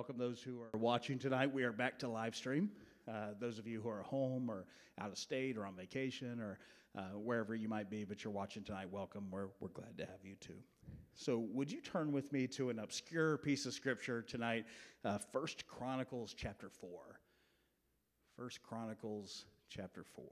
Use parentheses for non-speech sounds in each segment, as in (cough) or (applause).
welcome those who are watching tonight. We are back to live stream. Uh, those of you who are home or out of state or on vacation or uh, wherever you might be, but you're watching tonight, welcome. We're, we're glad to have you too. So, would you turn with me to an obscure piece of scripture tonight? Uh, First Chronicles chapter 4. First Chronicles chapter 4.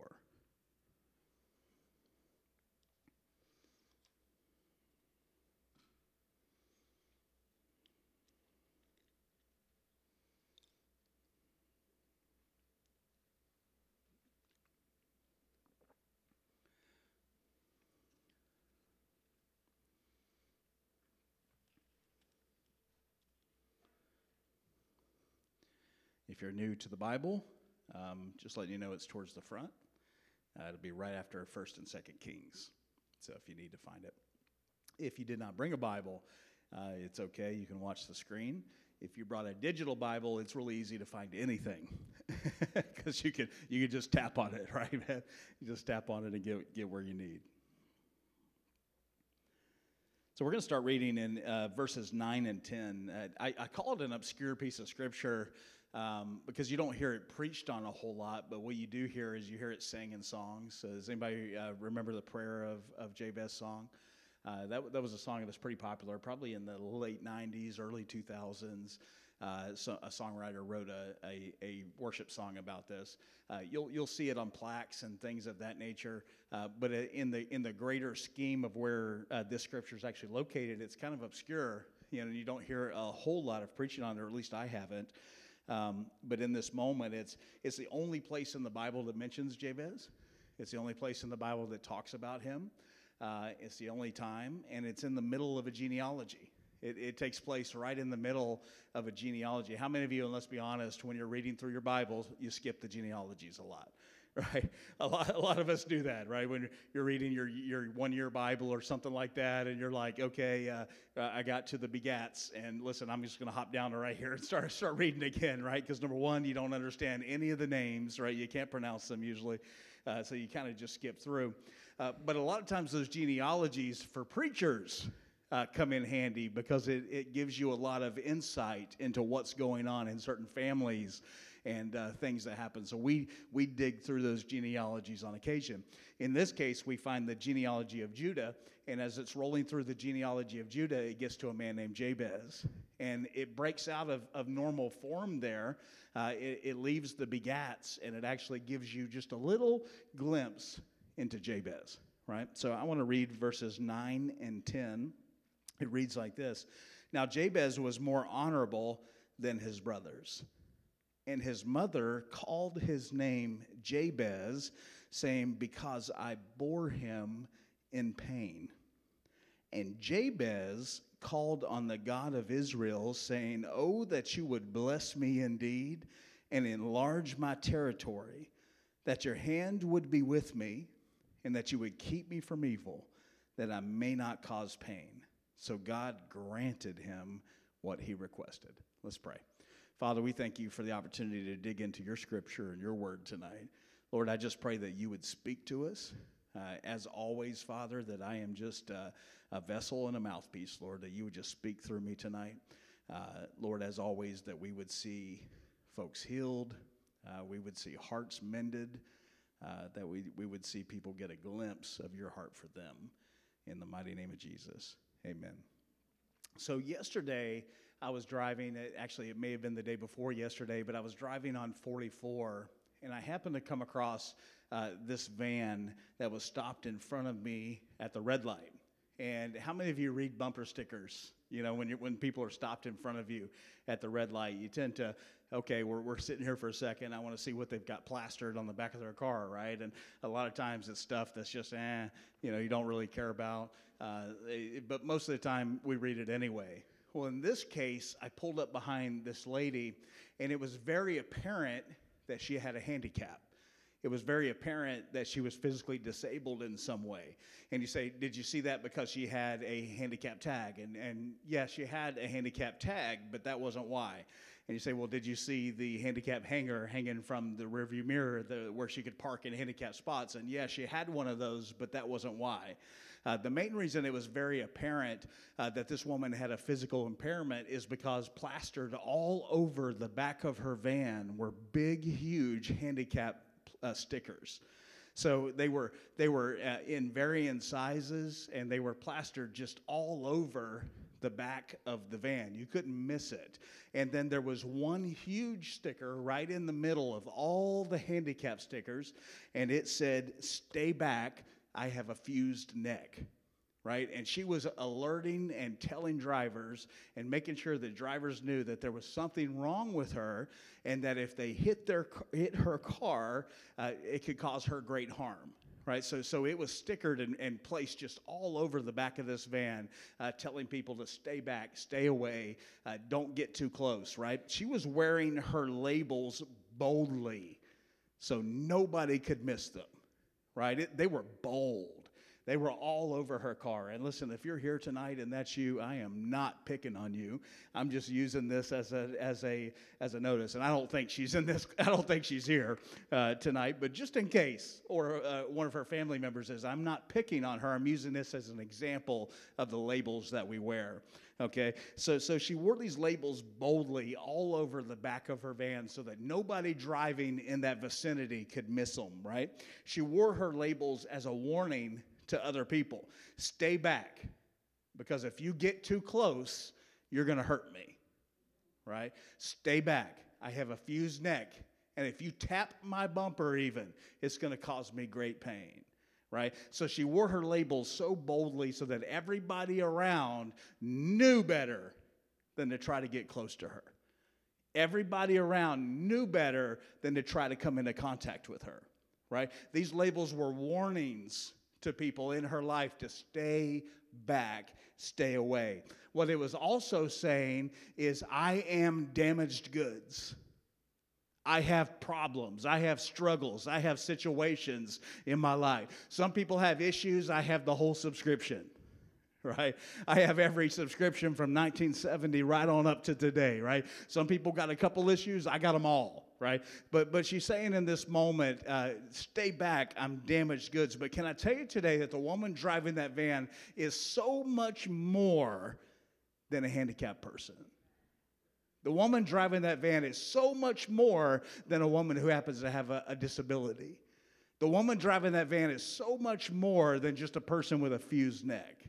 If you're new to the Bible, um, just letting you know it's towards the front. Uh, it'll be right after First and Second Kings. So if you need to find it, if you did not bring a Bible, uh, it's okay. You can watch the screen. If you brought a digital Bible, it's really easy to find anything (laughs) because you can you can just tap on it, (laughs) right? You just tap on it and get get where you need. So we're going to start reading in uh, verses 9 and 10. Uh, I, I, call it an obscure piece of scripture um, because you don't hear it preached on a whole lot, but what you do hear is you hear it sang in songs. Uh, does anybody uh, remember the prayer of, of Jabez song? Uh, that, that was a song that was pretty popular, probably in the late 90s, early 2000s. Uh, so a songwriter wrote a, a, a, worship song about this. Uh, you'll, you'll see it on plaques and things of that nature. Uh, but in the, in the greater scheme of where uh, this scripture is actually located, it's kind of obscure. You know, you don't hear a whole lot of preaching on it, or at least I haven't. Um, but in this moment, it's, it's the only place in the Bible that mentions Jabez. It's the only place in the Bible that talks about him. Uh, it's the only time, and it's in the middle of a genealogy. It, it, takes place right in the middle of a genealogy. How many of you, and let's be honest, when you're reading through your Bible, you skip the genealogies a lot? (laughs) right? A lot, a lot of us do that, right? When you're reading your, your one year Bible or something like that, and you're like, okay, uh, uh I got to the begats, and listen, I'm just going to hop down to right here and start, (laughs) start reading again, right? Because number one, you don't understand any of the names, right? You can't pronounce them usually, uh, so you kind of just skip through. Uh, but a lot of times, those genealogies for preachers, uh, come in handy because it, it gives you a lot of insight into what's going on in certain families and uh, things that happen. So we, we dig through those genealogies on occasion. In this case, we find the genealogy of Judah, and as it's rolling through the genealogy of Judah, it gets to a man named Jabez. And it breaks out of, of normal form there. Uh, it, it leaves the begats, and it actually gives you just a little glimpse into Jabez, right? So I want to read verses 9 and 10. It reads like this Now Jabez was more honorable than his brothers and his mother called his name Jabez, saying, Because I bore him in pain. And Jabez called on the God of Israel, saying, Oh, that you would bless me indeed and enlarge my territory, that your hand would be with me, and that you would keep me from evil, that I may not cause pain. So God granted him what he requested. Let's pray. Father, we thank you for the opportunity to dig into your scripture and your word tonight. Lord, I just pray that you would speak to us. Uh, as always, Father, that I am just uh, a vessel and a mouthpiece, Lord, that you would just speak through me tonight. Uh, Lord, as always, that we would see folks healed, uh, we would see hearts mended, uh, that we, we would see people get a glimpse of your heart for them. In the mighty name of Jesus, amen. So, yesterday, I was driving, actually, it may have been the day before yesterday, but I was driving on 44 and I happened to come across uh, this van that was stopped in front of me at the red light. And how many of you read bumper stickers? You know, when, you when people are stopped in front of you at the red light, you tend to, okay, we're, we're sitting here for a second. I want to see what they've got plastered on the back of their car, right? And a lot of times it's stuff that's just, eh, you know, you don't really care about. Uh, but most of the time we read it anyway. Well, in this case, I pulled up behind this lady, and it was very apparent that she had a handicap. it was very apparent that she was physically disabled in some way. And you say, Did you see that because she had a handicap tag? And, and yes, she had a handicap tag, but that wasn't why. And you say, Well, did you see the handicap hanger hanging from the rearview mirror the, where she could park in handicap spots? And yes, she had one of those, but that wasn't why. Uh, the main reason it was very apparent uh, that this woman had a physical impairment is because plastered all over the back of her van were big, huge handicap uh, stickers. So they were they were uh, in varying sizes, and they were plastered just all over the back of the van. You couldn't miss it. And then there was one huge sticker right in the middle of all the handicap stickers, and it said, "Stay back. I have a fused neck." right? And she was alerting and telling drivers and making sure that drivers knew that there was something wrong with her and that if they hit their hit her car, uh, it could cause her great harm. Right, so so it was stickered and, and placed just all over the back of this van, uh, telling people to stay back, stay away, uh, don't get too close. Right, she was wearing her labels boldly, so nobody could miss them. Right, it, they were bold. They were all over her car. And listen, if you're here tonight and that's you, I am not picking on you. I'm just using this as a as a as a notice. And I don't think she's in this. (laughs) I don't think she's here uh, tonight. But just in case, or uh, one of her family members is, I'm not picking on her. I'm using this as an example of the labels that we wear. Okay, so so she wore these labels boldly all over the back of her van so that nobody driving in that vicinity could miss them. Right? She wore her labels as a warning to other people. Stay back, because if you get too close, you're going to hurt me, right? Stay back. I have a fused neck, and if you tap my bumper, even, it's going to cause me great pain. Right? So she wore her labels so boldly so that everybody around knew better than to try to get close to her. Everybody around knew better than to try to come into contact with her, right? These labels were warnings to people in her life to stay back, stay away. What it was also saying is, I am damaged goods. I have problems. I have struggles. I have situations in my life. Some people have issues. I have the whole subscription, (laughs) right? I have every subscription from 1970 right on up to today, right? Some people got a couple issues. I got them all right? But but she's saying in this moment, uh, stay back. I'm damaged goods. But can I tell you today that the woman driving that van is so much more than a handicapped person. The woman driving that van is so much more than a woman who happens to have a, a disability. The woman driving that van is so much more than just a person with a fused neck,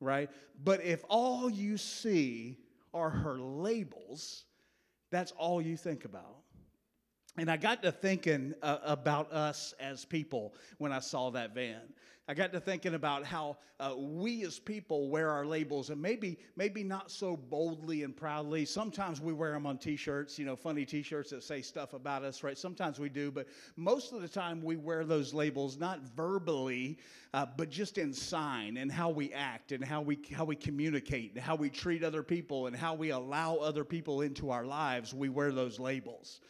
right? But if all you see are her labels, that's all you think about. And I got to thinking uh, about us as people when I saw that van. I got to thinking about how uh, we as people wear our labels, and maybe maybe not so boldly and proudly. Sometimes we wear them on T-shirts, you know, funny T-shirts that say stuff about us, right? Sometimes we do, but most of the time we wear those labels not verbally, uh, but just in sign and how we act and how we how we communicate and how we treat other people and how we allow other people into our lives. We wear those labels.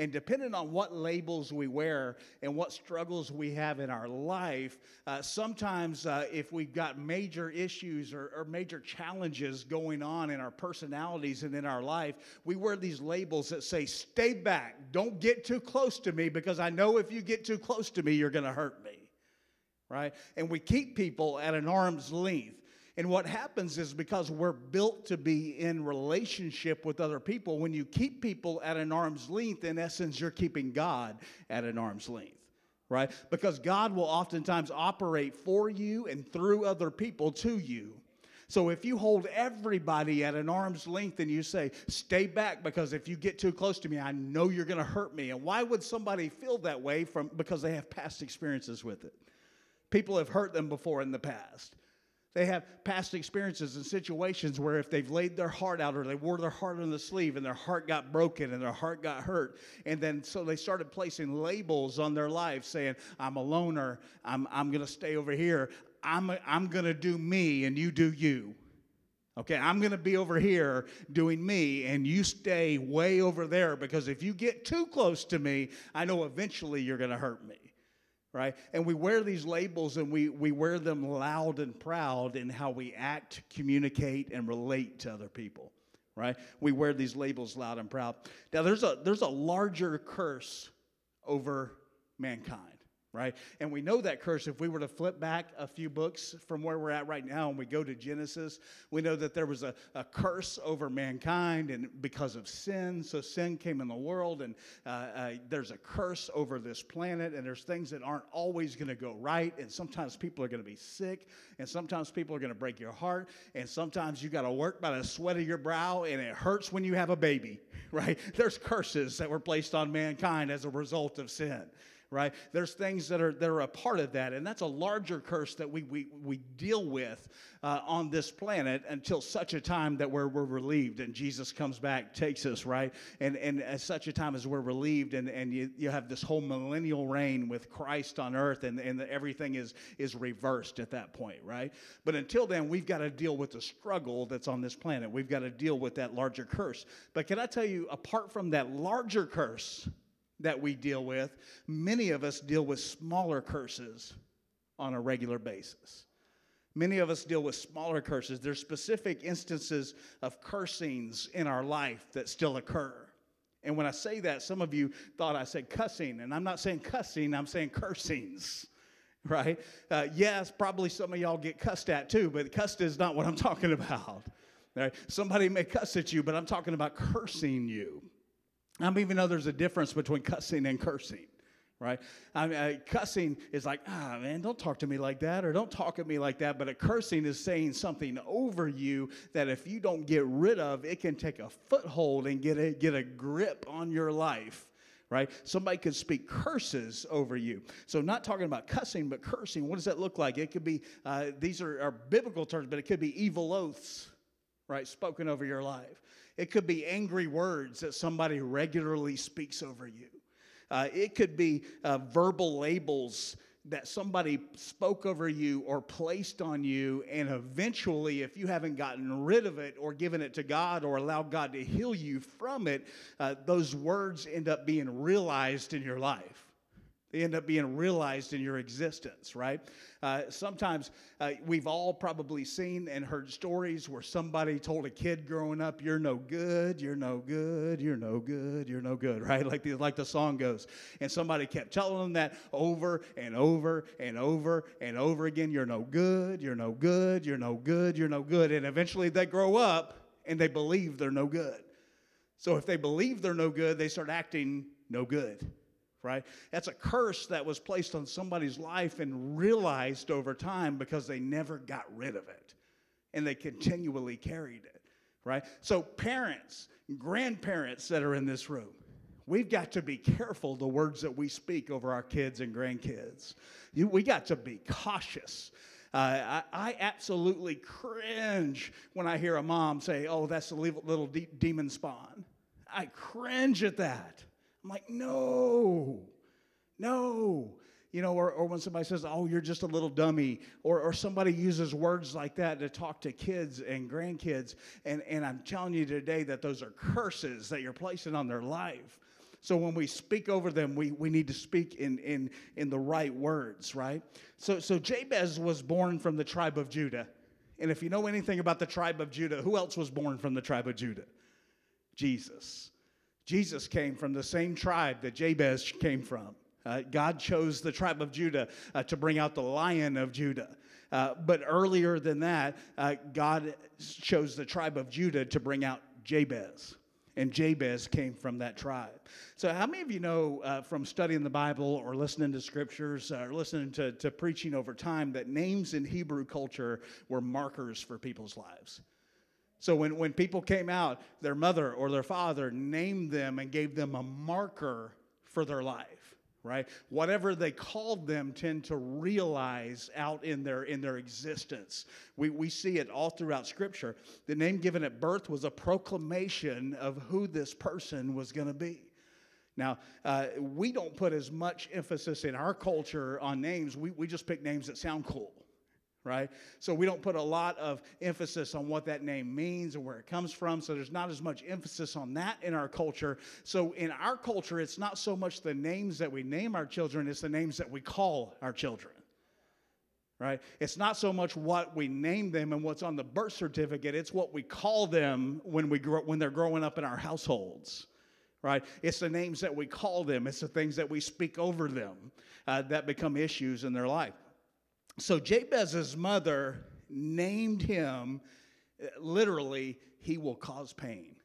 And depending on what labels we wear and what struggles we have in our life, uh, sometimes uh, if we've got major issues or, or major challenges going on in our personalities and in our life, we wear these labels that say, Stay back, don't get too close to me because I know if you get too close to me, you're going to hurt me. Right? And we keep people at an arm's length. And what happens is because we're built to be in relationship with other people, when you keep people at an arm's length, in essence, you're keeping God at an arm's length, right? Because God will oftentimes operate for you and through other people to you. So if you hold everybody at an arm's length and you say, stay back because if you get too close to me, I know you're going to hurt me. And why would somebody feel that way from because they have past experiences with it? People have hurt them before in the past. They have past experiences and situations where if they've laid their heart out or they wore their heart on the sleeve and their heart got broken and their heart got hurt. And then so they started placing labels on their life saying, I'm a loner, I'm, I'm going to stay over here, I'm, I'm going to do me and you do you. Okay, I'm going to be over here doing me, and you stay way over there because if you get too close to me, I know eventually you're going to hurt me. Right? And we wear these labels and we, we wear them loud and proud in how we act, communicate, and relate to other people. Right? We wear these labels loud and proud. Now, there's a, there's a larger curse over mankind right? And we know that curse. If we were to flip back a few books from where we're at right now and we go to Genesis, we know that there was a, a curse over mankind and because of sin. So sin came in the world, and uh, uh, there's a curse over this planet, and there's things that aren't always going to go right. And sometimes people are going to be sick, and sometimes people are going to break your heart, and sometimes you got to work by the sweat of your brow, and it hurts when you have a baby, (laughs) right? There's curses that were placed on mankind as a result of sin right? There's things that are, that are a part of that, and that's a larger curse that we, we, we deal with uh, on this planet until such a time that we're, we're relieved and Jesus comes back, takes us, right? And, and at such a time as we're relieved and, and you, you have this whole millennial reign with Christ on earth and, and everything is, is reversed at that point, right? But until then, we've got to deal with the struggle that's on this planet. We've got to deal with that larger curse. But can I tell you, apart from that larger curse, that we deal with, many of us deal with smaller curses on a regular basis. Many of us deal with smaller curses. There's specific instances of cursings in our life that still occur. And when I say that, some of you thought I said cussing, and I'm not saying cussing, I'm saying cursings, (laughs) right? Uh, yes, probably some of y'all get cussed at too, but cussed is not what I'm (laughs) talking about. Right? Somebody may cuss at you, but I'm talking about cursing you. I don't even know there's a difference between cussing and cursing, right? I mean, uh, cussing is like, ah, man, don't talk to me like that, or don't talk at me like that. But a cursing is saying something over you that if you don't get rid of, it can take a foothold and get a, get a grip on your life right? Somebody could speak curses over you. So, not talking about cussing, but cursing. What does that look like? It could be, uh, these are, are, biblical terms, but it could be evil oaths, right? Spoken over your life. It could be angry words that somebody regularly speaks over you. Uh, it could be uh, verbal labels that somebody spoke over you or placed on you, and eventually, if you haven't gotten rid of it or given it to God or allowed God to heal you from it, uh, those words end up being realized in your life. They end up being realized in your existence, right? Uh, sometimes uh, we've all probably seen and heard stories where somebody told a kid growing up, "You're no good, you're no good, you're no good, you're no good," (laughs) right? Like the like the song goes, and somebody kept telling them that over and over and over and over again. You're no good, you're no good, you're no good, you're no good, and eventually they grow up and they believe they're no good. So if they believe they're no good, they start acting no good right? That's a curse that was placed on somebody's life and realized over time because they never got rid of it and they continually carried it, right? So, parents, grandparents that are in this room, we've got to be careful the words that we speak over our kids and grandkids. You, we got to be cautious. Uh, I, I, absolutely cringe when I hear a mom say, Oh, that's a little de- demon spawn. I cringe at that. I'm like, no, no. You know, or, or when somebody says, oh, you're just a little dummy, or, or somebody uses words like that to talk to kids and grandkids. And, and I'm telling you today that those are curses that you're placing on their life. So when we speak over them, we, we need to speak in, in, in the right words, right? So, so Jabez was born from the tribe of Judah. And if you know anything about the tribe of Judah, who else was born from the tribe of Judah? Jesus. Jesus came from the same tribe that Jabez came from. Uh, God chose the tribe of Judah uh, to bring out the lion of Judah. Uh, but earlier than that, uh, God chose the tribe of Judah to bring out Jabez. And Jabez came from that tribe. So, how many of you know uh, from studying the Bible or listening to scriptures or listening to, to preaching over time that names in Hebrew culture were markers for people's lives? So when, when people came out, their mother or their father named them and gave them a marker for their life, right? Whatever they called them tend to realize out in their in their existence. We, we see it all throughout Scripture. The name given at birth was a proclamation of who this person was going to be. Now, uh, we don't put as much emphasis in our culture on names. We, we just pick names that sound cool right? So we don't put a lot of emphasis on what that name means or where it comes from. So there's not as much emphasis on that in our culture. So in our culture, it's not so much the names that we name our children, it's the names that we call our children. Right? It's not so much what we name them and what's on the birth certificate, it's what we call them when, we grow, when they're growing up in our households right? It's the names that we call them, it's the things that we speak over them uh, that become issues in their life. So Jabez's mother named him literally, he will cause pain.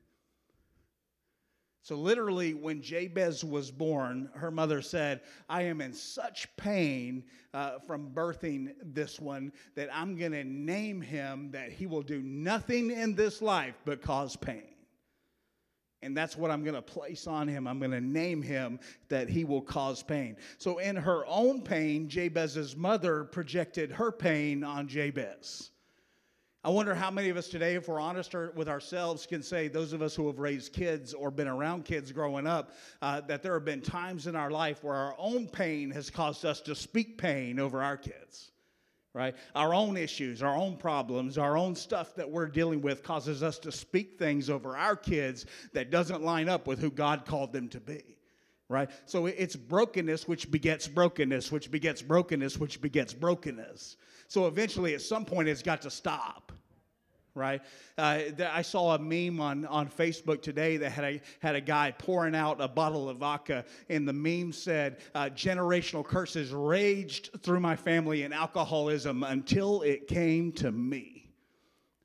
So, literally, when Jabez was born, her mother said, I am in such pain uh, from birthing this one that I'm going to name him that he will do nothing in this life but cause pain. And that's what I'm going to place on him. I'm going to name him that he will cause pain. So, in her own pain, Jabez's mother projected her pain on Jabez. I wonder how many of us today, if we're honest with ourselves, can say, those of us who have raised kids or been around kids growing up, uh, that there have been times in our life where our own pain has caused us to speak pain over our kids right? Our own issues, our own problems, our own stuff that we're dealing with causes us to speak things over our kids that doesn't line up with who God called them to be. Right? So it's brokenness which begets brokenness, which begets brokenness, which begets brokenness. So eventually, at some point, it's got to stop right? Uh, I saw a meme on, on Facebook today that had a, had a guy pouring out a bottle of vodka, and the meme said, uh, Generational curses raged through my family in alcoholism until it came to me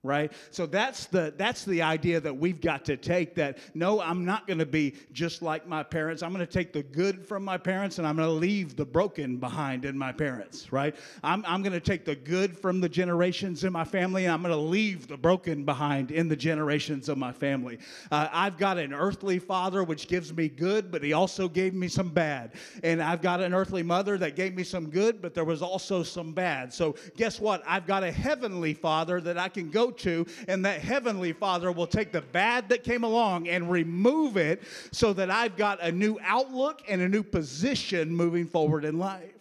right? So that's the that's the idea that we've got to take that no i'm not going to be just like my parents. I'm going to take the good from my parents and i'm going to leave the broken behind in my parents right? I'm, I'm going to take the good from the generations in my family and i'm going to leave the broken behind in the generations of my family. Uh, i've got an earthly father which gives me good but he also gave me some bad. And i've got an earthly mother that gave me some good but there was also some bad. So guess what? I've got a heavenly father that i can go to, and that Heavenly Father will take the bad that came along and remove it so that I've got a new outlook and a new position moving forward in life.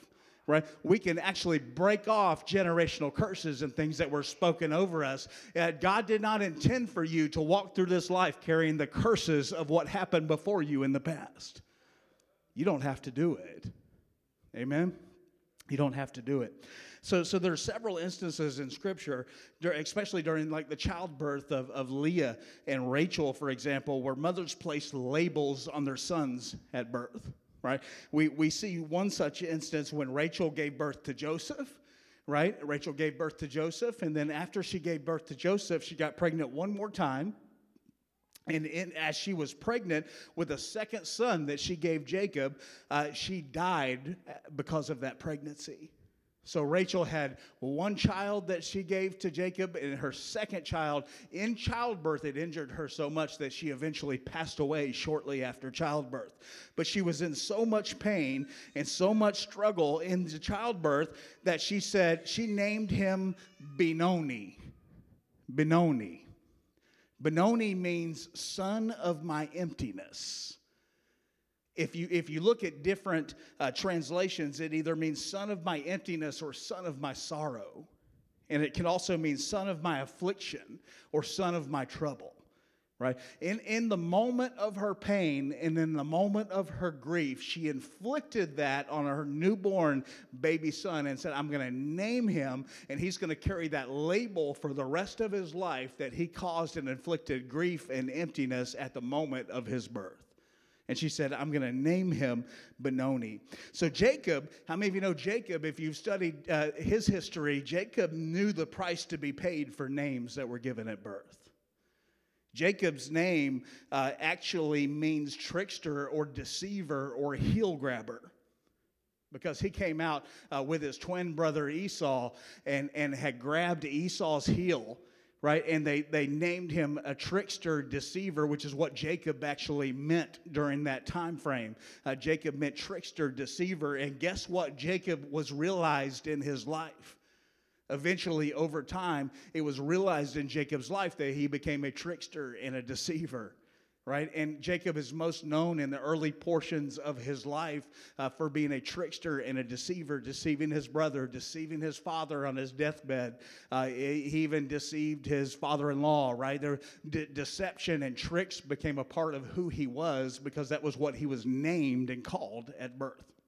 Right? We can actually break off generational curses and things that were spoken over us. Uh, God did not intend for you to walk through this life carrying the curses of what happened before you in the past. You don't have to do it. Amen? You don't have to do it. So, so there are several instances in Scripture, especially during like the childbirth of, of Leah and Rachel, for example, where mothers placed labels on their sons at birth. Right? We, we see one such instance when Rachel gave birth to Joseph right? Rachel gave birth to Joseph, and then after she gave birth to Joseph, she got pregnant one more time. And in, as she was pregnant with a second son that she gave Jacob, uh, she died uh, because of that pregnancy. So Rachel had one child that she gave to Jacob, and her second child in childbirth, it injured her so much that she eventually passed away shortly after childbirth. But she was in so much pain and so much struggle in the childbirth that she said she named him Benoni. Benoni. Benoni means son of my emptiness. If you, if you look at different uh, translations, it either means son of my emptiness or son of my sorrow. And it can also mean son of my affliction or son of my trouble right? In, in the moment of her pain and in the moment of her grief, she inflicted that on her newborn baby son and said, I'm going to name him, and he's going to carry that label for the rest of his life that he caused and inflicted grief and emptiness at the moment of his birth. And she said, I'm going to name him Benoni. So, Jacob, how many of you know Jacob? If you've studied uh, his history, Jacob knew the price to be paid for names that were given at birth. Jacob's name uh, actually means trickster or deceiver or heel grabber because he came out uh, with his twin brother Esau and, and had grabbed Esau's heel right? And they, they named him a trickster deceiver, which is what Jacob actually meant during that time frame. Uh, Jacob meant trickster deceiver. And guess what? Jacob was realized in his life. Eventually, over time, it was realized in Jacob's life that he became a trickster and a deceiver right? And Jacob is most known in the early portions of his life uh, for being a trickster and a deceiver, deceiving his brother, deceiving his father on his deathbed. Uh, he even deceived his father in law, right? De- deception and tricks became a part of who he was because that was what he was named and called at birth.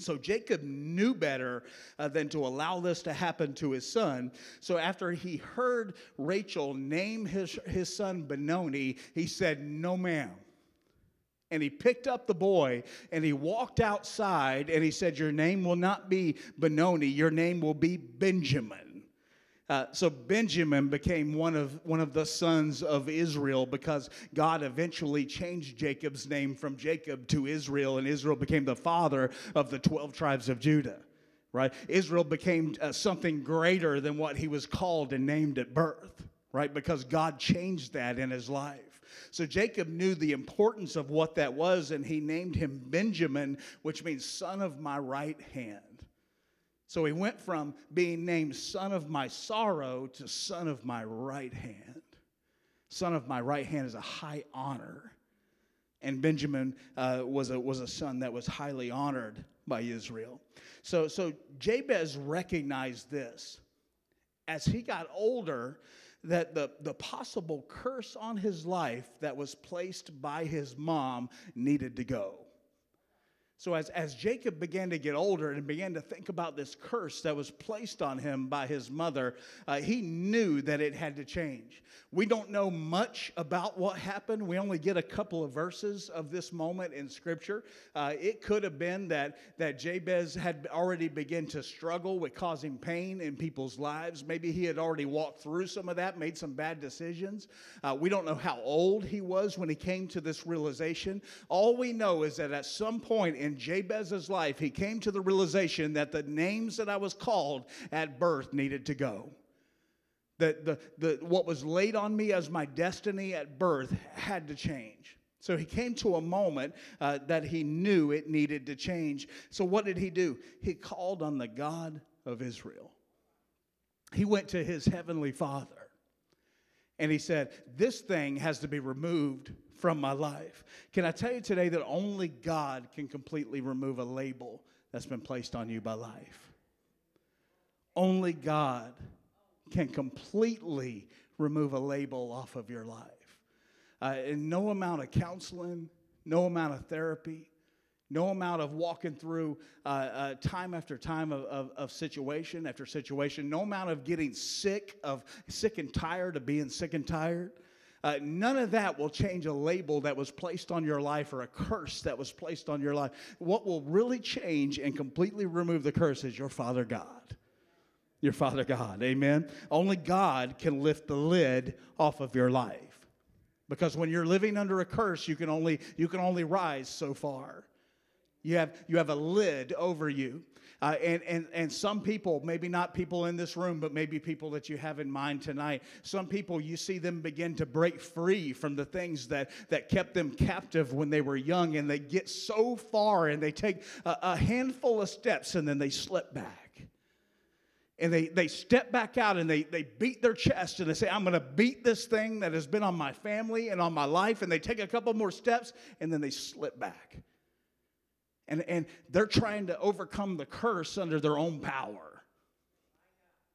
So Jacob knew better uh, than to allow this to happen to his son. So after he heard Rachel name his, his son Benoni, he said, No, ma'am. And he picked up the boy and he walked outside and he said, Your name will not be Benoni, your name will be Benjamin. Uh, so Benjamin became one of, one of the sons of Israel because God eventually changed Jacob's name from Jacob to Israel, and Israel became the father of the 12 tribes of Judah. Right? Israel became uh, something greater than what he was called and named at birth, right? Because God changed that in his life. So Jacob knew the importance of what that was, and he named him Benjamin, which means son of my right hand. So he went from being named son of my sorrow to son of my right hand. Son of my right hand is a high honor. And Benjamin uh, was, a, was a son that was highly honored by Israel. So, so Jabez recognized this. As he got older, that the, the possible curse on his life that was placed by his mom needed to go. So, as, as Jacob began to get older and began to think about this curse that was placed on him by his mother, uh, he knew that it had to change. We don't know much about what happened. We only get a couple of verses of this moment in Scripture. Uh, it could have been that, that Jabez had already begun to struggle with causing pain in people's lives. Maybe he had already walked through some of that, made some bad decisions. Uh, we don't know how old he was when he came to this realization. All we know is that at some point in in Jabez's life, he came to the realization that the names that I was called at birth needed to go. That the, the, what was laid on me as my destiny at birth had to change. So he came to a moment uh, that he knew it needed to change. So what did he do? He called on the God of Israel. He went to his heavenly Father and he said, This thing has to be removed from my life. Can I tell you today that only God can completely remove a label that's been placed on you by life? Only God can completely remove a label off of your life. Uh, and no amount of counseling, no amount of therapy, no amount of walking through uh, uh, time after time of, of, of, situation after situation, no amount of getting sick of sick and tired of being sick and tired. Uh, none of that will change a label that was placed on your life or a curse that was placed on your life. What will really change and completely remove the curse is your Father God. Your Father God. Amen. Only God can lift the lid off of your life. Because when you're living under a curse, you can only you can only rise so far. You have, you have a lid over you. Uh, and, and, and some people, maybe not people in this room, but maybe people that you have in mind tonight, some people you see them begin to break free from the things that, that kept them captive when they were young, and they get so far and they take a, a handful of steps and then they slip back. And they, they step back out and they, they beat their chest and they say, I'm going to beat this thing that has been on my family and on my life. And they take a couple more steps and then they slip back and, and they're trying to overcome the curse under their own power.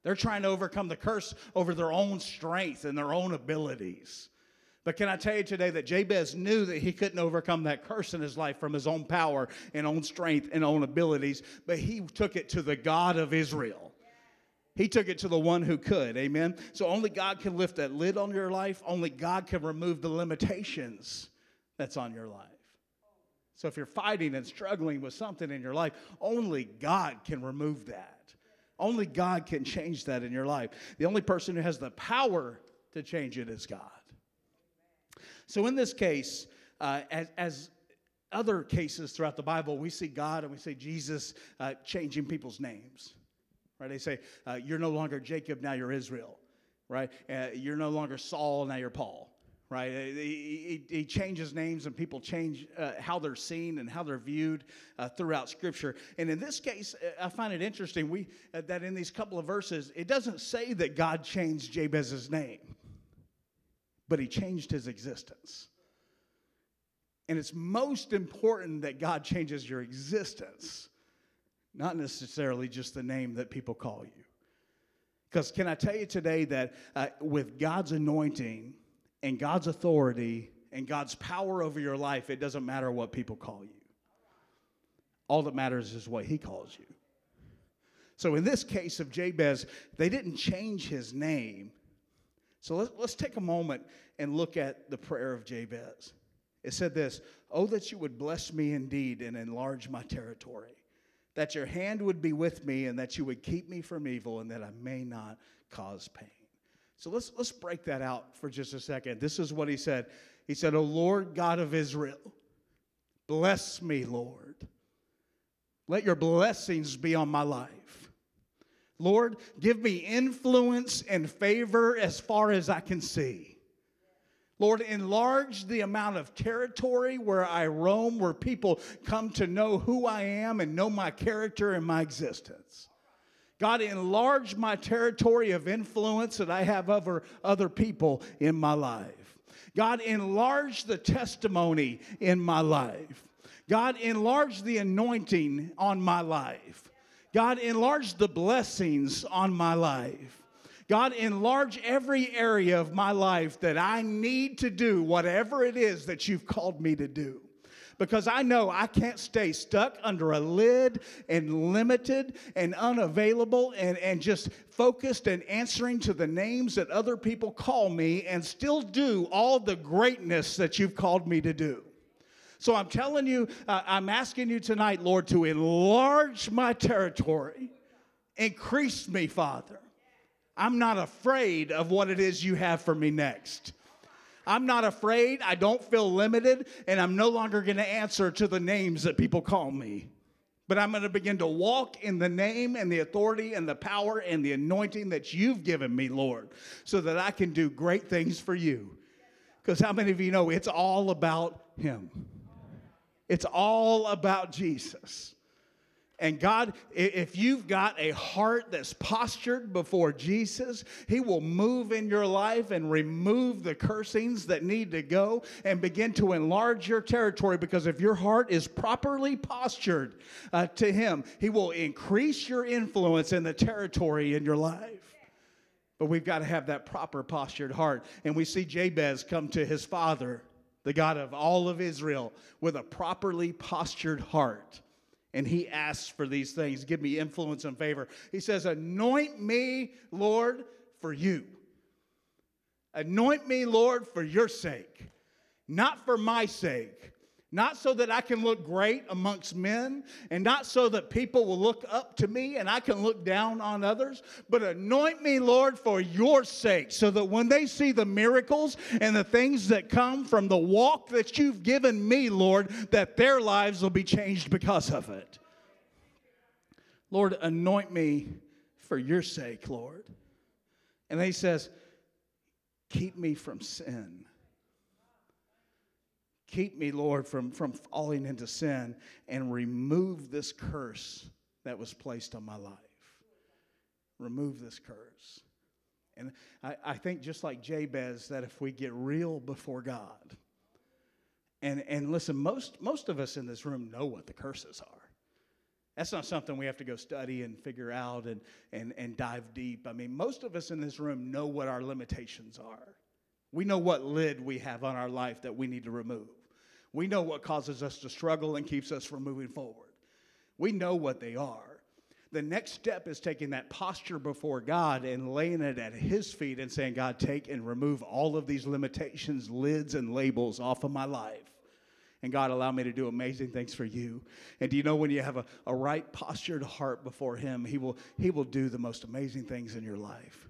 They're trying to overcome the curse over their own strength and their own abilities. But can I tell you today that Jabez knew that he couldn't overcome that curse in his life from his own power and own strength and own abilities, but he took it to the God of Israel. He took it to the one who could. Amen. So only God can lift that lid on your life. Only God can remove the limitations that's on your life. So if you're fighting and struggling with something in your life, only God can remove that. Only God can change that in your life. The only person who has the power to change it is God. So in this case, uh, as, as other cases throughout the Bible, we see God and we see Jesus uh, changing people's names. Right? They say, uh, "You're no longer Jacob, now you're Israel." Right? Uh, you're no longer Saul, now you're Paul right? He, he, he, changes names and people change uh, how they're seen and how they're viewed uh, throughout Scripture. And in this case, uh, I find it interesting we, uh, that in these couple of verses, it doesn't say that God changed Jabez's name, but he changed his existence. And it's most important that God changes your existence, not necessarily just the name that people call you. Because can I tell you today that uh, with God's anointing and God's authority and God's power over your life, it doesn't matter what people call you. All that matters is what He calls you. So in this case of Jabez, they didn't change his name. So let's, let's take a moment and look at the prayer of Jabez. It said this Oh, that you would bless me indeed and enlarge my territory, that your hand would be with me, and that you would keep me from evil, and that I may not cause pain. So let's, let's break that out for just a second. This is what he said He said, O Lord God of Israel, bless me, Lord. Let your blessings be on my life. Lord, give me influence and favor as far as I can see. Lord, enlarge the amount of territory where I roam, where people come to know who I am and know my character and my existence. God, enlarge my territory of influence that I have over other people in my life. God, enlarge the testimony in my life. God, enlarge the anointing on my life. God, enlarge the blessings on my life. God, enlarge every area of my life that I need to do whatever it is that you've called me to do. Because I know I can't stay stuck under a lid and limited and unavailable and, and just focused and answering to the names that other people call me and still do all the greatness that you've called me to do. So I'm telling you, uh, I'm asking you tonight, Lord, to enlarge my territory, increase me, Father. I'm not afraid of what it is you have for me next. I'm not afraid. I don't feel limited, and I'm no longer going to answer to the names that people call me. But I'm going to begin to walk in the name and the authority and the power and the anointing that you've given me, Lord, so that I can do great things for you. Because how many of you know it's all about Him? It's all about Jesus. And God, if you've got a heart that's postured before Jesus, He will move in your life and remove the cursings that need to go and begin to enlarge your territory. Because if your heart is properly postured uh, to Him, He will increase your influence in the territory in your life. But we've got to have that proper postured heart. And we see Jabez come to his father, the God of all of Israel, with a properly postured heart and he asks for these things give me influence and favor. He says, Anoint me, Lord, for you. Anoint me, Lord, for your sake, not for my sake. Not so that I can look great amongst men, and not so that people will look up to me and I can look down on others, but anoint me, Lord, for your sake, so that when they see the miracles and the things that come from the walk that you've given me, Lord, that their lives will be changed because of it. Lord, anoint me for your sake, Lord. And he says, Keep me from sin. Keep me, Lord, from, from falling into sin and remove this curse that was placed on my life. Remove this curse. And I, I think just like Jabez, that if we get real before God, and, and listen, most, most of us in this room know what the curses are. That's not something we have to go study and figure out and, and, and dive deep. I mean, most of us in this room know what our limitations are. We know what lid we have on our life that we need to remove. We know what causes us to struggle and keeps us from moving forward. We know what they are. The next step is taking that posture before God and laying it at His feet and saying, God, take and remove all of these limitations, lids, and labels off of my life. And God, allow me to do amazing things for you. And do you know when you have a, a right postured heart before Him, He will, he will do the most amazing things in your life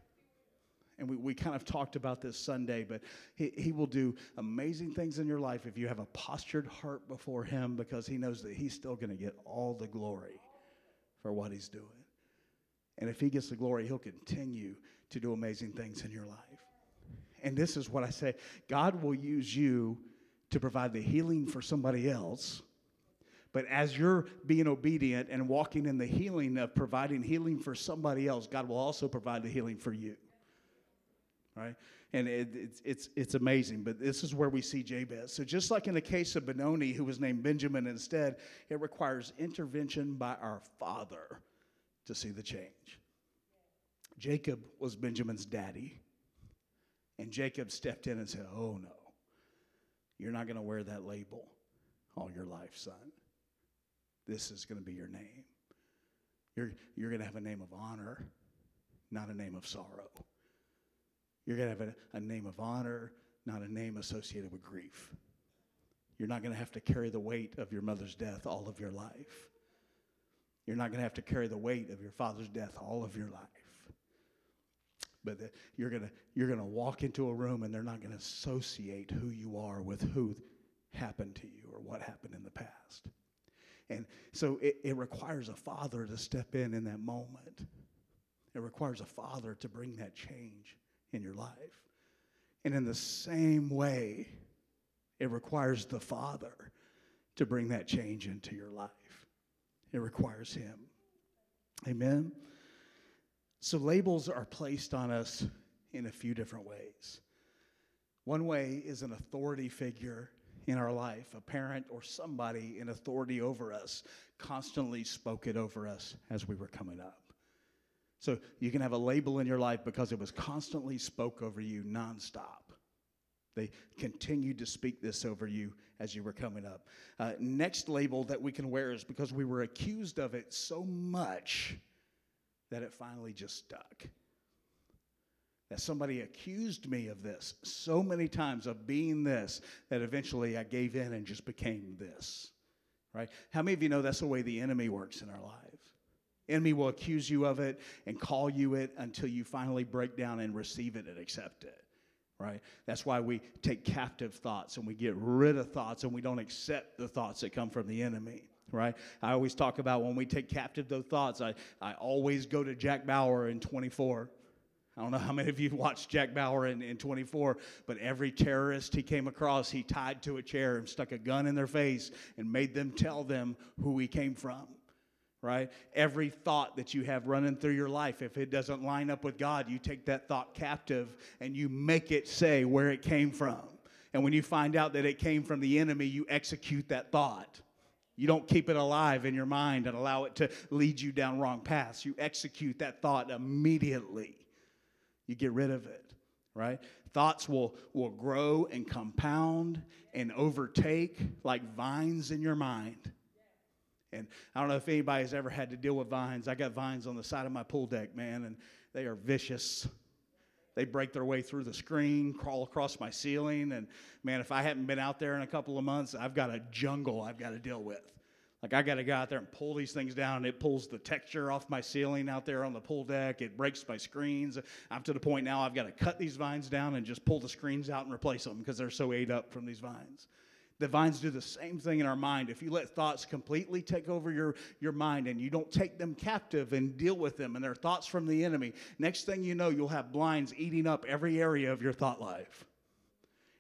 and we, we kind of talked about this Sunday, but he, he will do amazing things in your life if you have a postured heart before Him because He knows that He's still going to get all the glory for what He's doing. And if He gets the glory, He'll continue to do amazing things in your life. And this is what I say God will use you to provide the healing for somebody else. But as you're being obedient and walking in the healing of providing healing for somebody else, God will also provide the healing for you. Right? And it, it's, it's, it's amazing, but this is where we see Jabez. So, just like in the case of Benoni, who was named Benjamin instead, it requires intervention by our father to see the change. Jacob was Benjamin's daddy, and Jacob stepped in and said, Oh no, you're not going to wear that label all your life, son. This is going to be your name. You're, you're going to have a name of honor, not a name of sorrow. You're going to have a, a name of honor, not a name associated with grief. You're not going to have to carry the weight of your mother's death all of your life. You're not going to have to carry the weight of your father's death all of your life. But the, you're going to you're going to walk into a room and they're not going to associate who you are with who happened to you or what happened in the past. And so it, it requires a father to step in in that moment. It requires a father to bring that change in your life. And in the same way, it requires the Father to bring that change into your life. It requires Him. Amen? So, labels are placed on us in a few different ways. One way is an authority figure in our life, a parent or somebody in authority over us, constantly spoke it over us as we were coming up. So you can have a label in your life because it was constantly spoke over you nonstop. They continued to speak this over you as you were coming up. Uh, next label that we can wear is because we were accused of it so much that it finally just stuck. That somebody accused me of this so many times of being this that eventually I gave in and just became this. Right? How many of you know that's the way the enemy works in our lives? Enemy will accuse you of it and call you it until you finally break down and receive it and accept it. Right? That's why we take captive thoughts and we get rid of thoughts and we don't accept the thoughts that come from the enemy. Right? I always talk about when we take captive those thoughts, I, I always go to Jack Bauer in 24. I don't know how many of you watched Jack Bauer in, in 24, but every terrorist he came across, he tied to a chair and stuck a gun in their face and made them tell them who he came from right? Every thought that you have running through your life, if it doesn't line up with God, you take that thought captive and you make it say where it came from. And when you find out that it came from the enemy, you execute that thought. You don't keep it alive in your mind and allow it to lead you down wrong paths. You execute that thought immediately. You get rid of it, right? Thoughts will, will grow and compound and overtake like vines in your mind. And I don't know if anybody's ever had to deal with vines. I got vines on the side of my pool deck, man, and they are vicious. They break their way through the screen, crawl across my ceiling, and man, if I haven't been out there in a couple of months, I've got a jungle I've got to deal with. Like I got to go out there and pull these things down, and it pulls the texture off my ceiling out there on the pool deck. It breaks my screens. I'm to the point now I've got to cut these vines down and just pull the screens out and replace them because they're so ate up from these vines. The vines do the same thing in our mind. If you let thoughts completely take over your, your mind and you don't take them captive and deal with them, and they're thoughts from the enemy, next thing you know, you'll have blinds eating up every area of your thought life.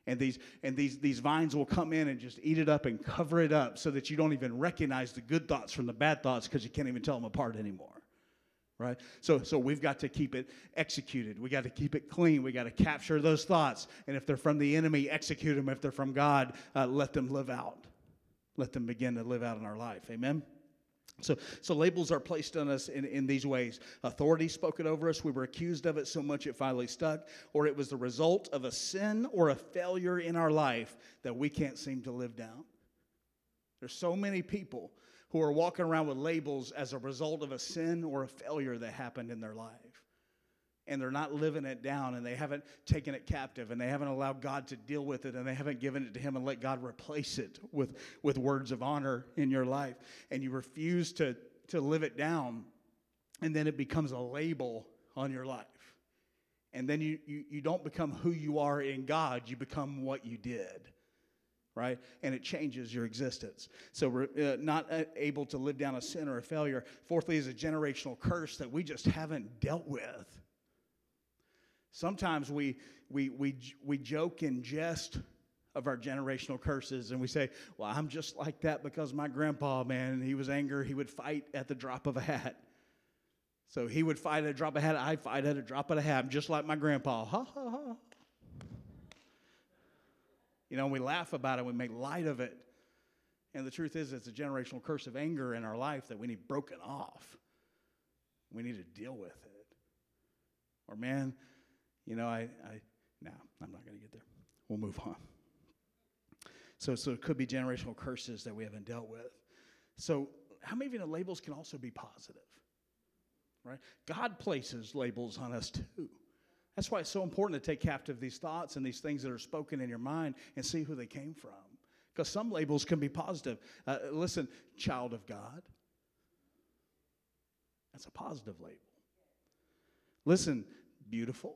And these and these these vines will come in and just eat it up and cover it up so that you don't even recognize the good thoughts from the bad thoughts because you can't even tell them apart anymore right? So so we've got to keep it executed. We got to keep it clean. We got to capture those thoughts. And if they're from the enemy execute them. If they're from god uh, let them live out. Let them begin to live out in our life. Amen? So, so labels are placed on us in, in these ways. Authority spoke it over us. We were accused of it. So much it finally stuck, or it was the result of a sin or a failure in our life that we can't seem to live down. There's so many people who are walking around with labels as a result of a sin or a failure that happened in their life. And they're not living it down and they haven't taken it captive and they haven't allowed God to deal with it and they haven't given it to Him and let God replace it with, with words of honor in your life. And you refuse to, to live it down and then it becomes a label on your life. And then you, you, you don't become who you are in God, you become what you did right? And it changes your existence. So we're uh, not uh, able to live down a sin or a failure. Fourthly, is a generational curse that we just haven't dealt with. Sometimes we, we, we, we joke and jest of our generational curses and we say, Well, I'm just like that because my grandpa, man, he was angry, he would fight at the drop of a hat. So he would fight at a drop of a hat. I'd fight at a drop of a hat, just like my grandpa. Ha ha ha. You know, we laugh about it, we make light of it. And the truth is, it's a generational curse of anger in our life that we need broken off. We need to deal with it. Or, man, you know, I, I no, I'm not going to get there. We'll move on. So, so it could be generational curses that we haven't dealt with. So, how many of you know labels can also be positive? Right? God places labels on us too. That's why it's so important to take captive these thoughts and these things that are spoken in your mind and see who they came from. Because some labels can be positive. Uh, listen, child of God. That's a positive label. Listen, beautiful.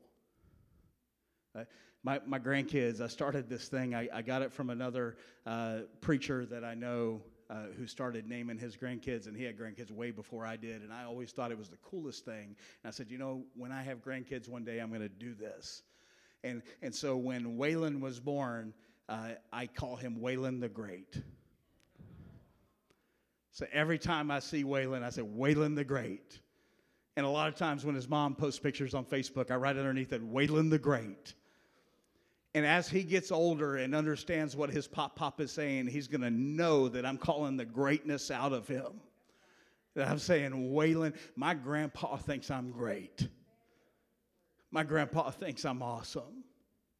Uh, my, my grandkids, I started this thing, I, I got it from another uh, preacher that I know uh, who started naming his grandkids, and he had grandkids way before I did, and I always thought it was the coolest thing. And I said, you know, when I have grandkids one day, I'm going to do this. And, and so when Waylon was born, uh, I call him Waylon the Great. So every time I see Waylon, I say, Waylon the Great. And a lot of times when his mom posts pictures on Facebook, I write underneath it, Waylon the Great. And as he gets older and understands what his pop pop is saying, he's going to know that I'm calling the greatness out of him. That I'm saying, Waylon, my grandpa thinks I'm great. My grandpa thinks I'm awesome.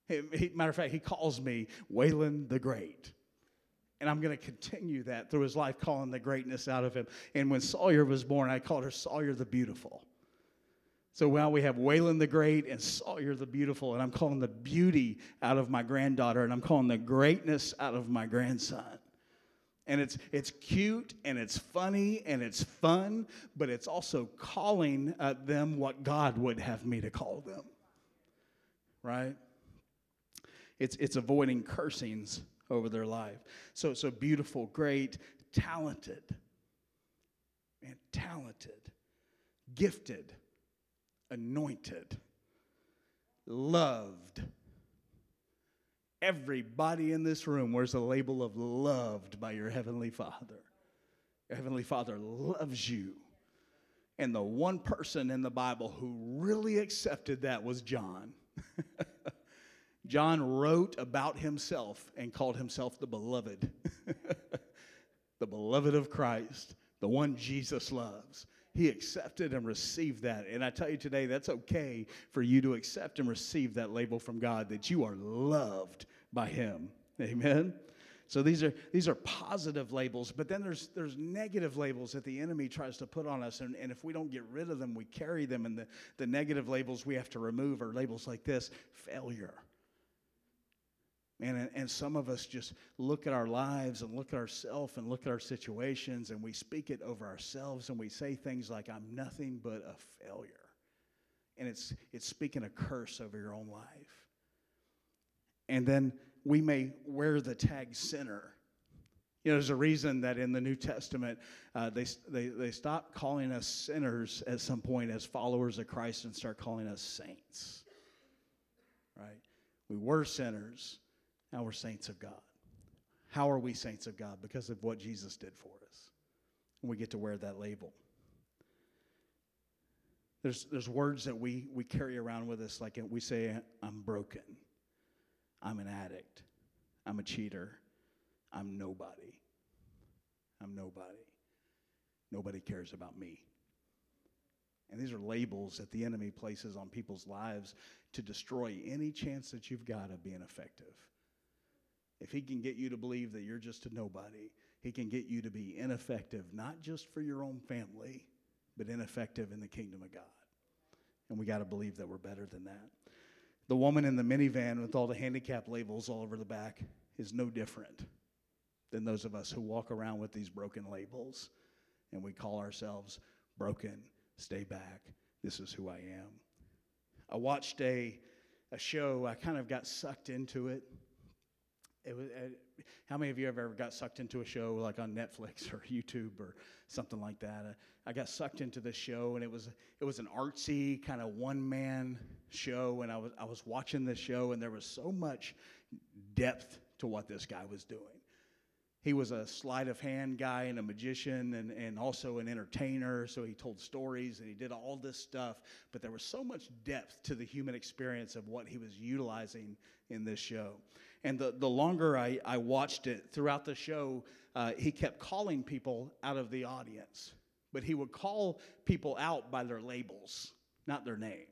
He, he, matter of fact, he calls me Waylon the Great. And I'm going to continue that through his life, calling the greatness out of him. And when Sawyer was born, I called her Sawyer the Beautiful. So now we have Waylon the Great and Sawyer the Beautiful, and I'm calling the beauty out of my granddaughter, and I'm calling the greatness out of my grandson. And it's, it's cute and it's funny and it's fun, but it's also calling uh, them what God would have me to call them. Right? It's, it's avoiding cursings over their life. So, so beautiful, great, talented, and talented, gifted anointed, loved. Everybody in this room wears a label of loved by your Heavenly Father. Your Heavenly Father loves you. And the one person in the Bible who really accepted that was John. (laughs) John wrote about himself and called himself the beloved, (laughs) the beloved of Christ, the one Jesus loves. He accepted and received that. And I tell you today, that's okay for you to accept and receive that label from God that you are loved by Him. Amen. So these are these are positive labels, but then there's there's negative labels that the enemy tries to put on us, and, and if we don't get rid of them, we carry them, and the, the negative labels we have to remove are labels like this: failure, and, and some of us just look at our lives and look at ourselves and look at our situations and we speak it over ourselves and we say things like, I'm nothing but a failure. And it's, it's speaking a curse over your own life. And then we may wear the tag sinner. You know, there's a reason that in the New Testament, uh, they, they, they stop calling us sinners at some point as followers of Christ and start calling us saints. Right? We were sinners now we're saints of God. How are we saints of God? Because of what Jesus did for us. And we get to wear that label. There's, there's words that we, we carry around with us, like we say, I'm broken, I'm an addict, I'm a cheater, I'm nobody. I'm nobody. Nobody cares about me. And these are labels that the enemy places on people's lives to destroy any chance that you've got of being effective. If he can get you to believe that you're just a nobody, he can get you to be ineffective, not just for your own family, but ineffective in the kingdom of God. And we got to believe that we're better than that. The woman in the minivan with all the handicap labels all over the back is no different than those of us who walk around with these broken labels and we call ourselves broken, stay back, this is who I am. I watched a, a show, I kind of got sucked into it. It was, uh, how many of you have ever got sucked into a show like on Netflix or (laughs) YouTube or something like that? Uh, I got sucked into this show, and it was it was an artsy kind of one man show, and I was I was watching this show, and there was so much depth to what this guy was doing. He was a sleight of hand guy and a magician and, and also an entertainer. So he told stories and he did all this stuff. But there was so much depth to the human experience of what he was utilizing in this show. And the, the longer I, I watched it throughout the show, uh, he kept calling people out of the audience. But he would call people out by their labels, not their name.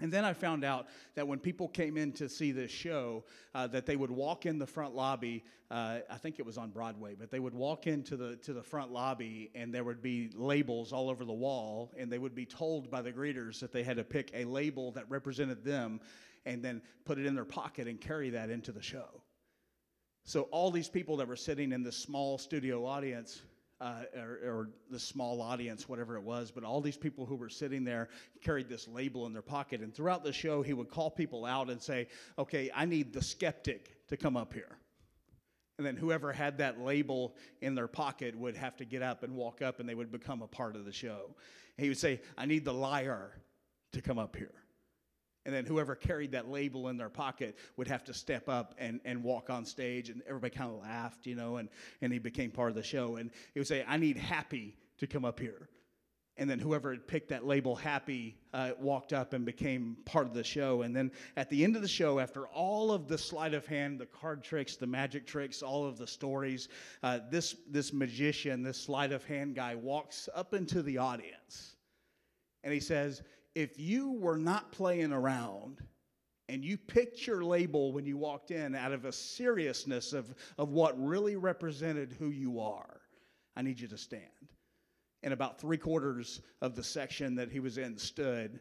And then I found out that when people came in to see this show, uh, that they would walk in the front lobby. Uh, I think it was on Broadway, but they would walk into the to the front lobby, and there would be labels all over the wall, and they would be told by the greeters that they had to pick a label that represented them, and then put it in their pocket and carry that into the show. So all these people that were sitting in this small studio audience uh, or, or, the small audience, whatever it was, but all these people who were sitting there carried this label in their pocket. And throughout the show, he would call people out and say, Okay, I need the skeptic to come up here. And then whoever had that label in their pocket would have to get up and walk up, and they would become a part of the show. And he would say, I need the liar to come up here. And then whoever carried that label in their pocket would have to step up and, and walk on stage, and everybody kind of laughed, you know, and, and he became part of the show. And he would say, I need happy to come up here. And then whoever had picked that label happy uh, walked up and became part of the show. And then at the end of the show, after all of the sleight of hand, the card tricks, the magic tricks, all of the stories, uh, this, this magician, this sleight of hand guy walks up into the audience and he says, if you were not playing around and you picked your label when you walked in out of a seriousness of, of what really represented who you are, I need you to stand. And about three quarters of the section that he was in stood.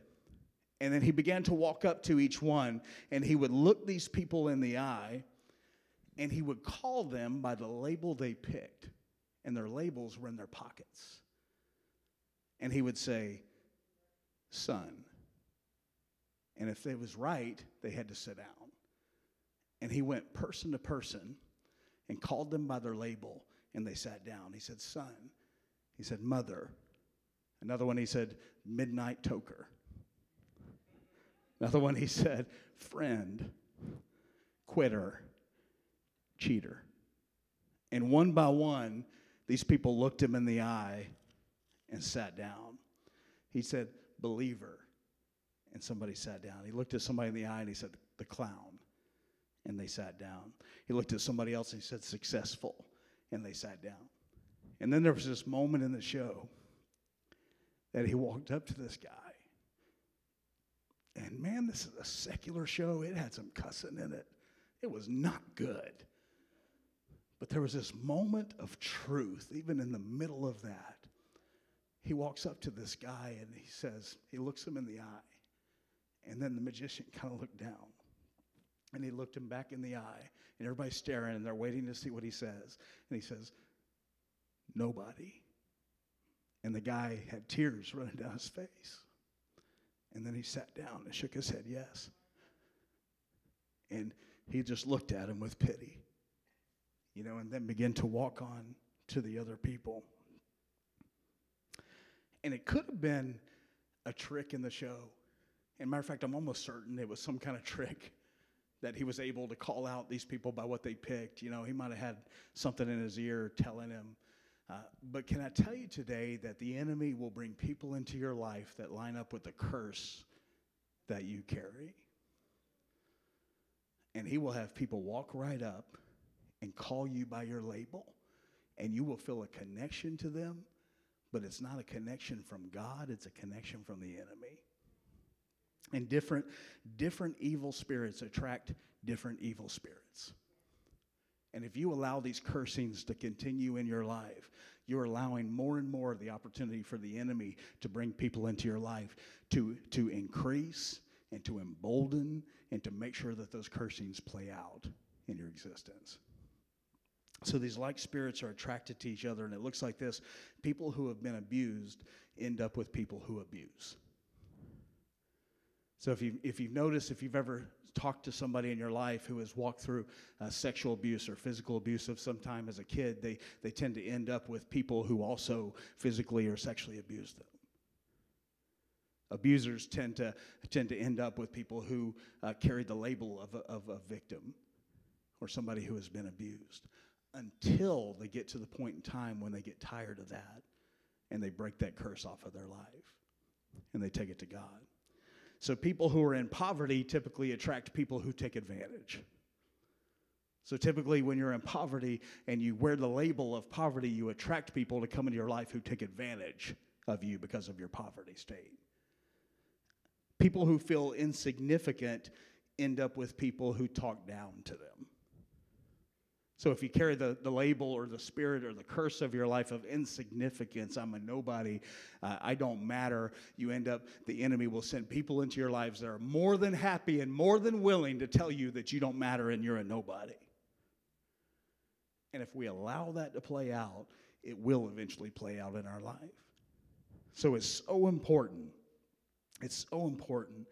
And then he began to walk up to each one and he would look these people in the eye and he would call them by the label they picked. And their labels were in their pockets. And he would say, son. And if it was right, they had to sit down. And he went person to person and called them by their label, and they sat down. He said, Son. He said, Mother. Another one, he said, Midnight toker. Another one, he said, Friend, quitter, cheater. And one by one, these people looked him in the eye and sat down. He said, believer. And somebody sat down. He looked at somebody in the eye and he said, the clown. And they sat down. He looked at somebody else and he said, successful. And they sat down. And then there was this moment in the show that he walked up to this guy. And man, this is a secular show. It had some cussing in it. It was not good. But there was this moment of truth, even in the middle of that he walks up to this guy and he says, he looks him in the eye. And then the magician (laughs) kind of looked down. And he looked him back in the eye. And everybody's staring and they're waiting to see what he says. And he says, Nobody. And the guy had tears (laughs) running down his face. And then he sat down and shook his head, Yes. And he just looked at him with pity, you know, and then began to walk on to the other people. And it could have been a trick in the show. And matter of fact, I'm almost certain it was some kind of trick that he was able to call out these people by what they picked. You know, he might have had something in his ear telling him. Uh, but can I tell you today that the enemy will bring people into your life that line up with the curse that you carry? And he will have people walk right up and call you by your label, and you will feel a connection to them but it's not a connection from God, it's a connection from the enemy. And different, different evil spirits attract different evil spirits. And if you allow these cursings to continue in your life, you're allowing more and more of the opportunity for the enemy to bring people into your life to, to increase and to embolden and to make sure that those cursings play out in your existence. So these like spirits are attracted to each other, and it looks like this people who have been abused end up with people who abuse. So if, you, if you've noticed, if you've ever talked to somebody in your life who has walked through uh, sexual abuse or physical abuse of some time as a kid, they, they tend to end up with people who also physically or sexually abuse them. Abusers tend to, tend to end up with people who uh, carry the label of a, of a victim or somebody who has been abused until they get to the point in time when they get tired of that and they break that curse off of their life and they take it to God. So people who are in poverty typically attract people who take advantage. So typically, when you're in poverty and you wear the label of poverty, you attract people to come into your life who take advantage of you because of your poverty state. People who feel insignificant end up with people who talk down to them. So if you carry the, the label or the spirit or the curse of your life of insignificance, I'm a nobody, uh, I don't matter, you end up, the enemy will send people into your lives that are more than happy and more than willing to tell you that you don't matter and you're a nobody. And if we allow that to play out, it will eventually play out in our life. So it's so important. It's so important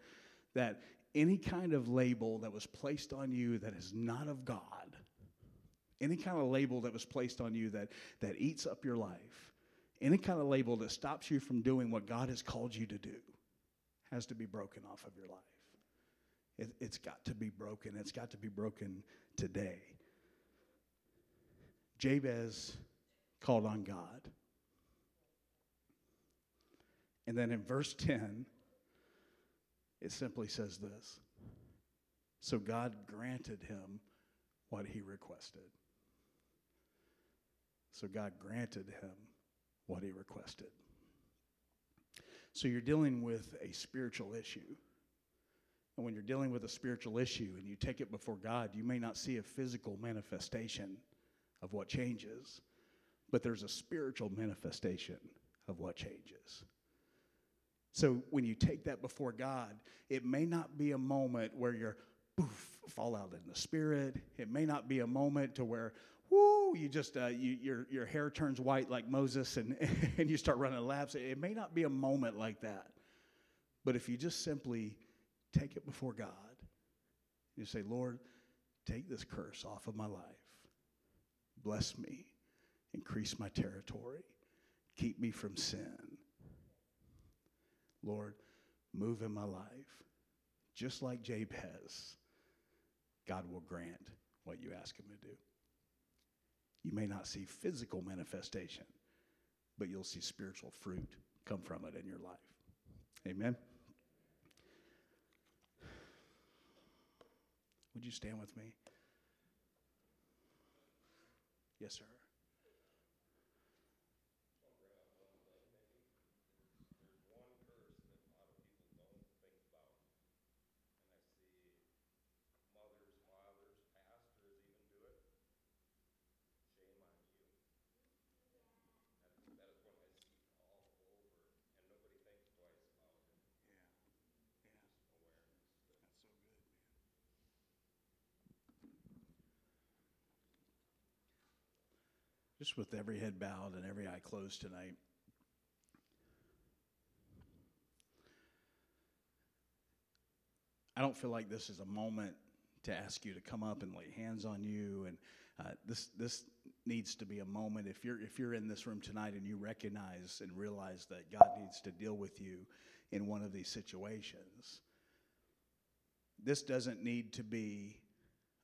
that any kind of label that was placed on you that is not of God any kind of label that was placed on you that, that eats up your life, any kind of label that stops you from doing what God has called you to do, has to be broken off of your life. It, it's got to be broken. It's got to be broken today. Jabez called on God. And then in verse 10, it simply says this So God granted him what he requested. So God granted him what he requested. So you're dealing with a spiritual issue. And when you're dealing with a spiritual issue and you take it before God, you may not see a physical manifestation of what changes, but there's a spiritual manifestation of what changes. So when you take that before God, it may not be a moment where you're poof, fall out in the spirit. It may not be a moment to where, whoo, you just, uh, you, your, your hair turns white like Moses and, (laughs) and you start running laps. It may not be a moment like that. But if you just simply take it before God, you say, Lord, take this curse off of my life. Bless me. Increase my territory. Keep me from sin. Lord, move in my life. Just like Jabez, God will grant what you ask him to do. You may not see physical manifestation, but you'll see spiritual fruit come from it in your life. Amen. Would you stand with me? Yes, sir. Just with every head bowed and every eye closed tonight. I don't feel like this is a moment to ask you to come up and lay hands on you and uh, this this needs to be a moment if you're if you're in this room tonight and you recognize and realize that God needs to deal with you in one of these situations this doesn't need to be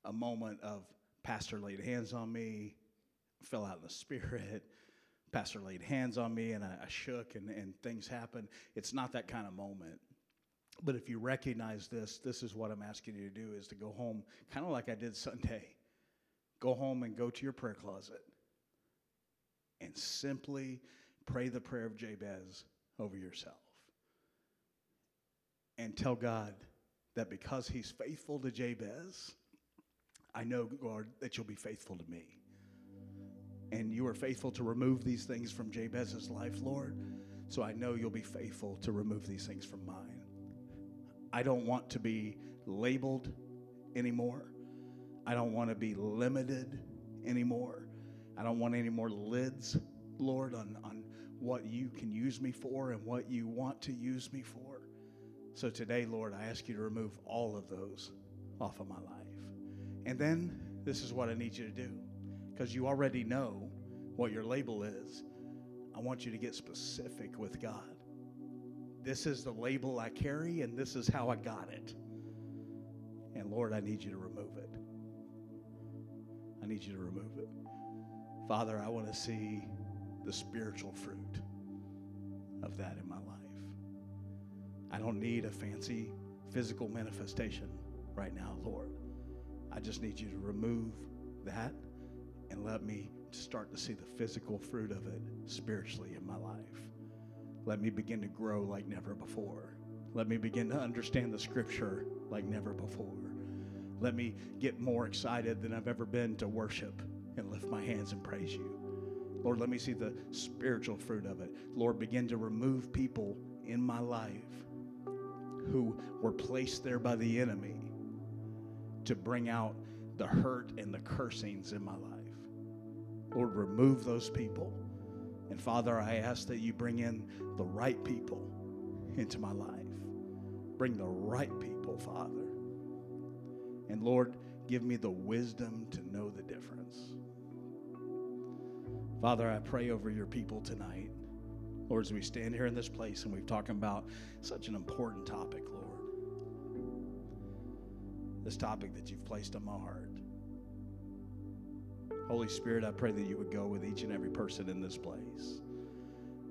a moment of pastor laid hands on me fell out in the spirit. (laughs) Pastor laid hands on me and I, I shook and, and things happened. It's not that kind of moment. But if you recognize this, this is what I'm asking you to do is to go home, kind of like I did Sunday. Go home and go to your prayer closet and simply pray the prayer of Jabez over yourself. And tell God that because he's faithful to Jabez, I know, Lord, that you'll be faithful to me and you are faithful to remove these things from Jabez's life, Lord. So I know you'll be faithful to remove these things from mine. I don't want to be labeled anymore. I don't want to be limited anymore. I don't want any more lids, Lord, on, on what you can use me for and what you want to use me for. So today, Lord, I ask you to remove all of those off of my life. And then this is what I need you to do because you already know what your label is. I want you to get specific with God. This is the label I carry, and this is how I got it. And Lord, I need you to remove it. I need you to remove it. Father, I want to see the spiritual fruit of that in my life. I don't need a fancy physical manifestation right now, Lord. I just need you to remove that and let me start to see the physical fruit of it spiritually in my life. Let me begin to grow like never before. Let me begin to understand the scripture like never before. Let me get more excited than I've ever been to worship and lift my hands and praise you. Lord, let me see the spiritual fruit of it. Lord, begin to remove people in my life who were placed there by the enemy to bring out the hurt and the cursings in my life. Lord, remove those people. And Father, I ask that you bring in the right people into my life. Bring the right people, Father. And Lord, give me the wisdom to know the difference. Father, I pray over your people tonight. Lord, as we stand here in this place and we've talked about such an important topic, Lord. This topic that you've placed on my heart. Holy Spirit, I pray that you would go with each and every person in this place.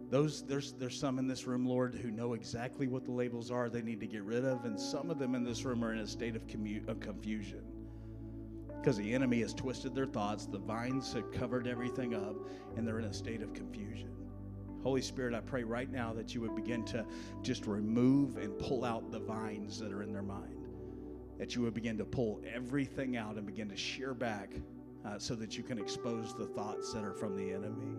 Those there's there's some in this room, Lord, who know exactly what the labels are they need to get rid of, and some of them in this room are in a state of, of confusion because the enemy has twisted their thoughts. The vines have covered everything up, and they're in a state of confusion. Holy Spirit, I pray right now that you would begin to just remove and pull out the vines that are in their mind. That you would begin to pull everything out and begin to shear back uh, so that you can expose the thoughts that are from the enemy.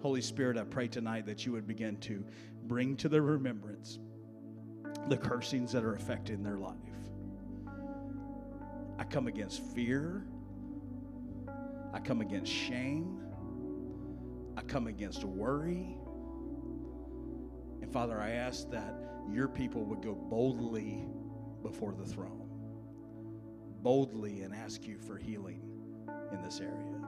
Holy Spirit, I pray tonight that you would begin to bring to their remembrance the cursings that are affecting their life. I come against fear. I come against shame. I come against worry. And Father, I ask that your people would go boldly before the throne, boldly and ask you for healing in this area.